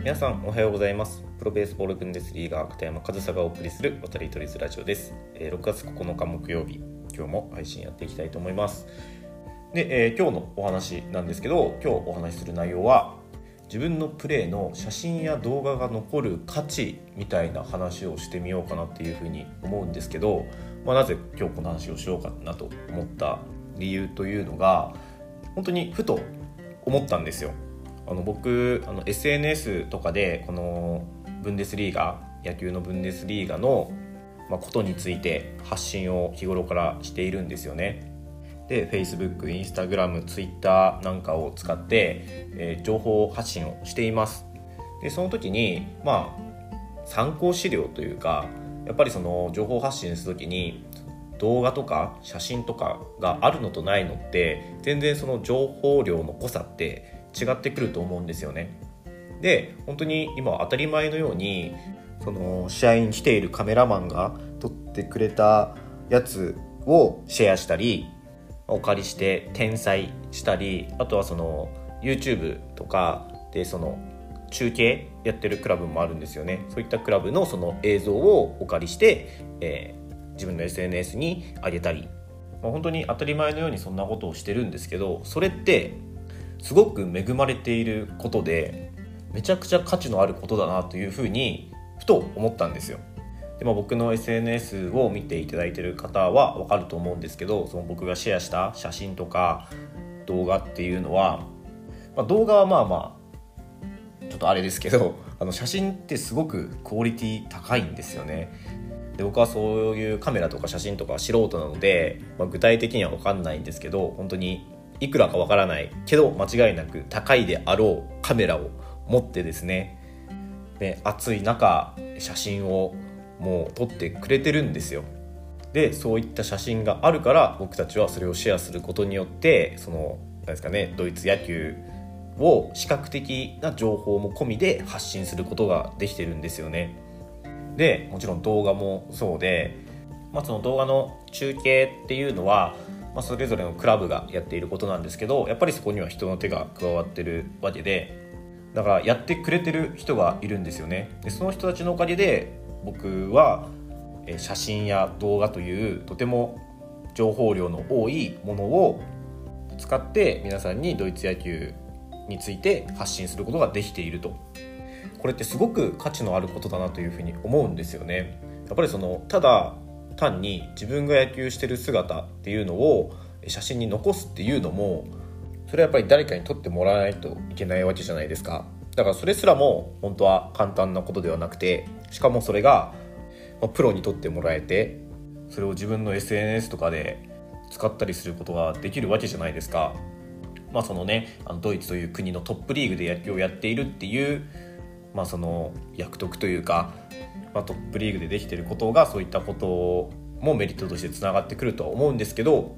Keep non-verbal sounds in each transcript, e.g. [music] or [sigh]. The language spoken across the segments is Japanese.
皆さんおはようございます。プロベースボールブンデスリーガー片山和沙がお送りする渡り鳥ズラジオです、えー、6月9日木曜日。今日も配信やっていきたいと思います。で、えー、今日のお話なんですけど今日お話しする内容は自分のプレーの写真や動画が残る価値みたいな話をしてみようかなっていうふうに思うんですけど、まあ、なぜ今日この話をしようかなと思った理由というのが本当にふと思ったんですよ。あの僕あの SNS とかでこのブンデスリーガ野球のブンデスリーガの、ま、ことについて発信を日頃からしているんですよね。で Facebook、Instagram、Twitter なんかを使って、えー、情報発信をしています。でその時にまあ参考資料というかやっぱりその情報発信する時に動画とか写真とかがあるのとないのって全然その情報量の濃さって違ってくると思うんですよね。で本当に今当たり前のようにその試合に来ているカメラマンが撮ってくれたやつをシェアしたりお借りして転載したりあとはその YouTube とかでその中継やってるクラブもあるんですよねそういったクラブのその映像をお借りして、えー、自分の SNS に上げたり、まあ、本当に当たり前のようにそんなことをしてるんですけどそれってすごく恵まれていることでめちゃくちゃ価値のあることだなというふうにふと思ったんですよ。でまあ、僕の SNS を見ていただいてる方は分かると思うんですけどその僕がシェアした写真とか動画っていうのは、まあ、動画はまあまあちょっとあれですけどあの写真ってすごくクオリティ高いんですよね。で僕はそういうカメラとか写真とか素人なので、まあ、具体的には分かんないんですけど本当にいくらかわからないけど間違いなく高いであろうカメラを持ってですねで暑い中写真をもう撮ってくれてるんですよ。でそういった写真があるから僕たちはそれをシェアすることによってその何ですかねドイツ野球を視覚的な情報も込みで発信することができてるんですよね。でもちろん動画もそうで、まあ、その動画の中継っていうのはまあ、それぞれのクラブがやっていることなんですけどやっぱりそこには人の手が加わってるわけでだからやってくれてる人がいるんですよね。でその人たちのおかげで僕は写真や動画というとても情報量の多いものを使って皆さんにドイツ野球について発信することができていると。これってすごく価値のあることだなというふうに思うんですよね。やっぱりそのただ単に自分が野球してる姿っていうのを写真に残すっていうのもそれはやっぱり誰かに撮ってもらわないといけないわけじゃないですか。だからそれすらも本当は簡単なことではなくてしかもそれがプロに撮ってもらえてそれを自分の SNS とかで使ったりすることができるわけじゃないですか。まあそのねあのドイツという国のトップリーグで野球をやっているっていうまあその役得というかまあ、トップリーグでできてることがそういったこともメリットとしてつながってくるとは思うんですけど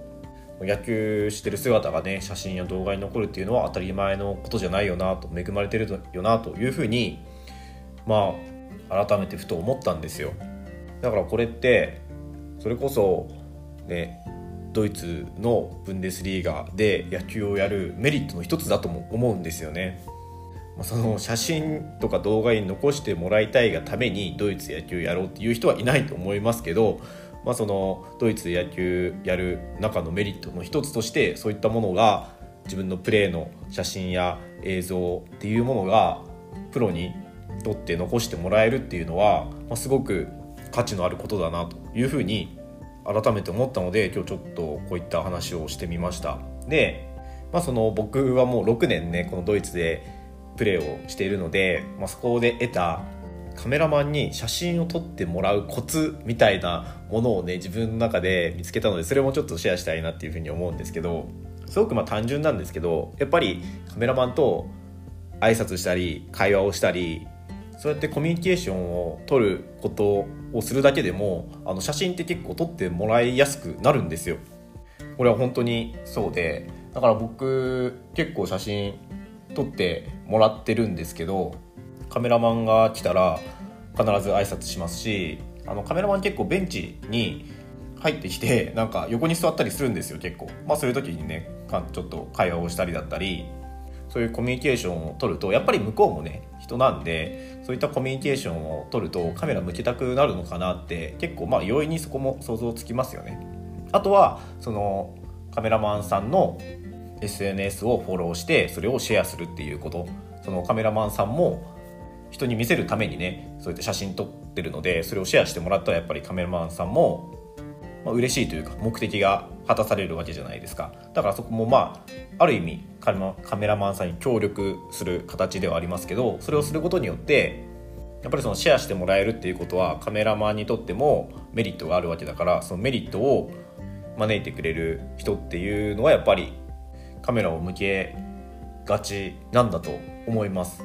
野球してる姿がね写真や動画に残るっていうのは当たり前のことじゃないよなと恵まれてるよなというふうにまあ改めてふと思ったんですよ。だからこれってそれこそねドイツのブンデスリーガで野球をやるメリットの一つだとも思うんですよね。その写真とか動画に残してもらいたいがためにドイツ野球やろうっていう人はいないと思いますけど、まあ、そのドイツ野球やる中のメリットの一つとしてそういったものが自分のプレーの写真や映像っていうものがプロに撮って残してもらえるっていうのは、まあ、すごく価値のあることだなというふうに改めて思ったので今日ちょっとこういった話をしてみました。で、まあ、その僕はもう6年ねこのドイツでプレーをしているので、まあ、そこで得たカメラマンに写真を撮ってもらうコツみたいなものをね自分の中で見つけたのでそれもちょっとシェアしたいなっていうふうに思うんですけどすごくまあ単純なんですけどやっぱりカメラマンと挨拶したり会話をしたりそうやってコミュニケーションを取ることをするだけでもあの写真って結構撮ってもらいやすくなるんですよ。これは本当にそうでだから僕結構写真撮ってもらってるんですけどカメラマンが来たら必ず挨拶しますしあのカメラマン結構ベンチに入ってきて [laughs] なんか横に座ったりするんですよ結構まあそういう時にねちょっと会話をしたりだったりそういうコミュニケーションを取るとやっぱり向こうもね人なんでそういったコミュニケーションを取るとカメラ向けたくなるのかなって結構まあ容易にそこも想像つきますよね。あとはそのカメラマンさんの SNS をフォローしてそれをシェアするっていうこと。そのカメラマンさんも人に見せるためにねそういった写真撮ってるのでそれをシェアしてもらったらやっぱりカメラマンさんもまあ、嬉しいというか目的が果たされるわけじゃないですか。だからそこもまあある意味カメラマンさんに協力する形ではありますけどそれをすることによってやっぱりそのシェアしてもらえるっていうことはカメラマンにとってもメリットがあるわけだからそのメリットを招いてくれる人っていうのはやっぱりカメラを向けがちなんだと思います。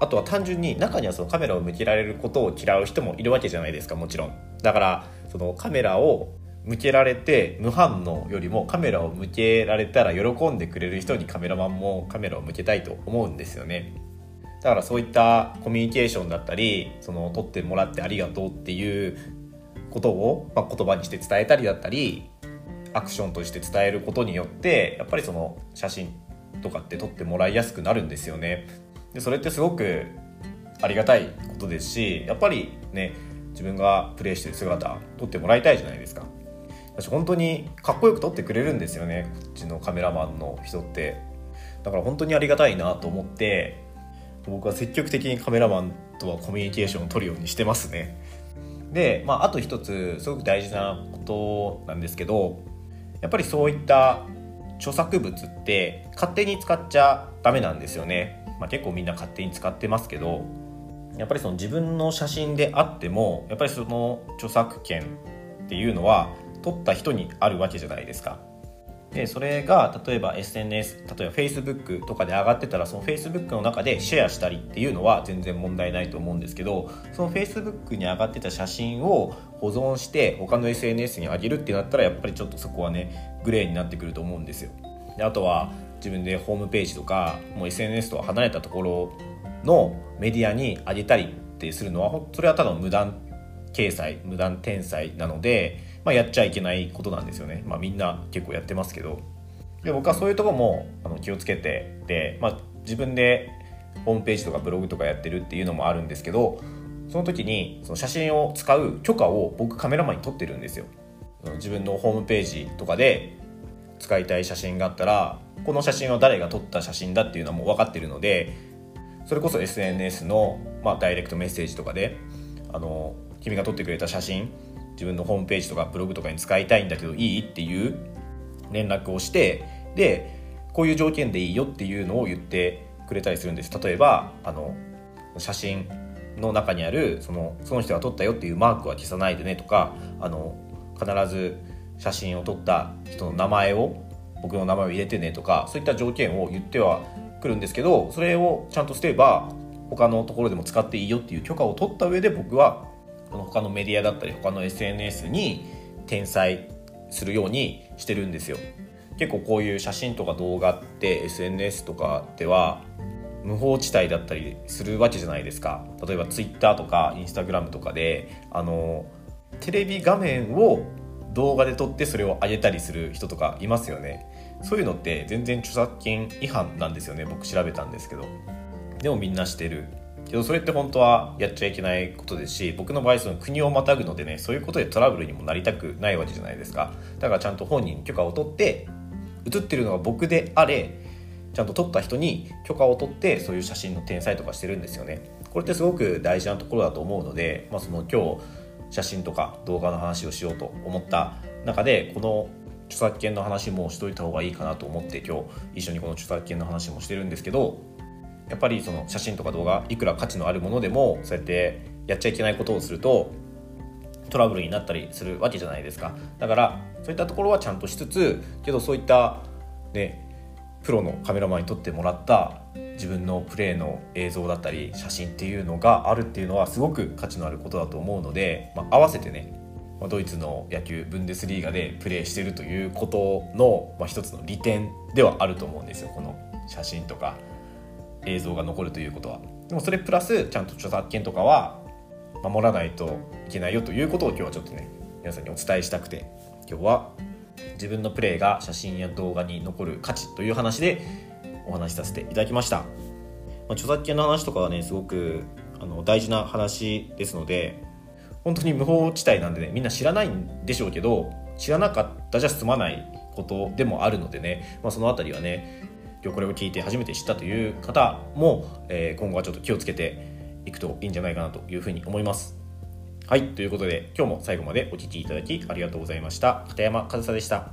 あとは単純に中にはそのカメラを向けられることを嫌う人もいるわけじゃないですかもちろん。だからそのカメラを向けられて無反応よりもカメラを向けられたら喜んでくれる人にカメラマンもカメラを向けたいと思うんですよね。だからそういったコミュニケーションだったりその撮ってもらってありがとうっていうことを、まあ、言葉にして伝えたりだったりアクションとして伝えることによってやっぱりその写真とかって撮ってもらいやすくなるんですよね。でそれってすごくありがたいことですしやっぱりね自分がプレイしてる姿撮ってもらいたいじゃないですか。私本当にかっこよく撮ってくれるんですよね。こっちのカメラマンの人って。だから本当にありがたいなと思って僕は積極的にカメラマンとはコミュニケーションを取るようにしてますね。で、まあ、あと一つすごく大事なことなんですけどやっぱりそういった著作物って勝手に使っちゃダメなんですよね、まあ、結構みんな勝手に使ってますけどやっぱりその自分の写真であってもやっぱりその著作権っていうのは撮った人にあるわけじゃないですか。でそれが例えば SNS 例えば Facebook とかで上がってたらその Facebook の中でシェアしたりっていうのは全然問題ないと思うんですけどその Facebook に上がってた写真を保存して他の SNS に上げるってなったらやっぱりちょっとそこはねグレーになってくると思うんですよ。であとは自分でホームページとかもう SNS とは離れたところのメディアに上げたりってするのはそれはただの無断掲載無断転載なので、まあ、やっちゃいけないことなんですよね、まあ、みんな結構やってますけど。で僕はそういうとこもあの気をつけてで、まあ、自分でホームページとかブログとかやってるっていうのもあるんですけどその時にその写真を使う許可を僕カメラマンに取ってるんですよ。自分のホームページとかで使いたい写真があったらこの写真は誰が撮った写真だっていうのはもう分かってるのでそれこそ SNS の、まあ、ダイレクトメッセージとかであの君が撮ってくれた写真自分のホームページとかブログとかに使いたいんだけどいい？っていう連絡をしてでこういう条件でいいよっていうのを言ってくれたりするんです。例えばあの写真の中にあるそのその人が撮ったよっていうマークは消さないでねとかあの必ず写真を撮った人の名前を僕の名前を入れてねとかそういった条件を言ってはくるんですけどそれをちゃんとすれば他のところでも使っていいよっていう許可を取った上で僕は他のメディアだったり他の SNS に転載するようにしてるんですよ。結構こういう写真とか動画って SNS とかでは無法地帯だったりするわけじゃないですか。例えば Twitter とか Instagram とかであのテレビ画面を動画で撮ってそれを上げたりする人とかいますよね。そういうのって全然著作権違反なんですよね僕調べたんですけど。でもみんなしてる。けどそれって本当はやっちゃいけないことですし僕の場合その国をまたぐのでねそういうことでトラブルにもなりたくないわけじゃないですか。だからちゃんと本人に許可を取って写ってるのが僕であれちゃんと撮った人に許可を取ってそういう写真の転載とかしてるんですよね。これってすごく大事なところだと思うので、まあ、その今日写真とか動画の話をしようと思った中でこの著作権の話もしといた方がいいかなと思って今日一緒にこの著作権の話もしてるんですけどやっぱりその写真とか動画いくら価値のあるものでもそうやってやっちゃいけないことをするとトラブルになったりするわけじゃないですか。だからそういったところはちゃんとしつつけどそういったねプロのカメラマンに撮ってもらった自分のプレーの映像だったり写真っていうのがあるっていうのはすごく価値のあることだと思うので、まあ、合わせてねドイツの野球ブンデスリーガでプレーしてるということの、まあ、一つの利点ではあると思うんですよ。この写真とか映像が残るということは。でもそれプラスちゃんと著作権とかは守らないといけないよということを今日はちょっとね皆さんにお伝えしたくて今日は自分のプレーが写真や動画に残る価値という話でお話しさせていただきました。あ、著作権の話とかはねすごくあの大事な話ですので本当に無法地帯なんでねみんな知らないんでしょうけど知らなかったじゃ済まないことでもあるのでね、まあ、その辺りはね今日これを聞いて初めて知ったという方も、えー、今後はちょっと気をつけていくといいんじゃないかなというふうに思います。はい、ということで今日も最後までお聴きいただきありがとうございました。片山和沙でした。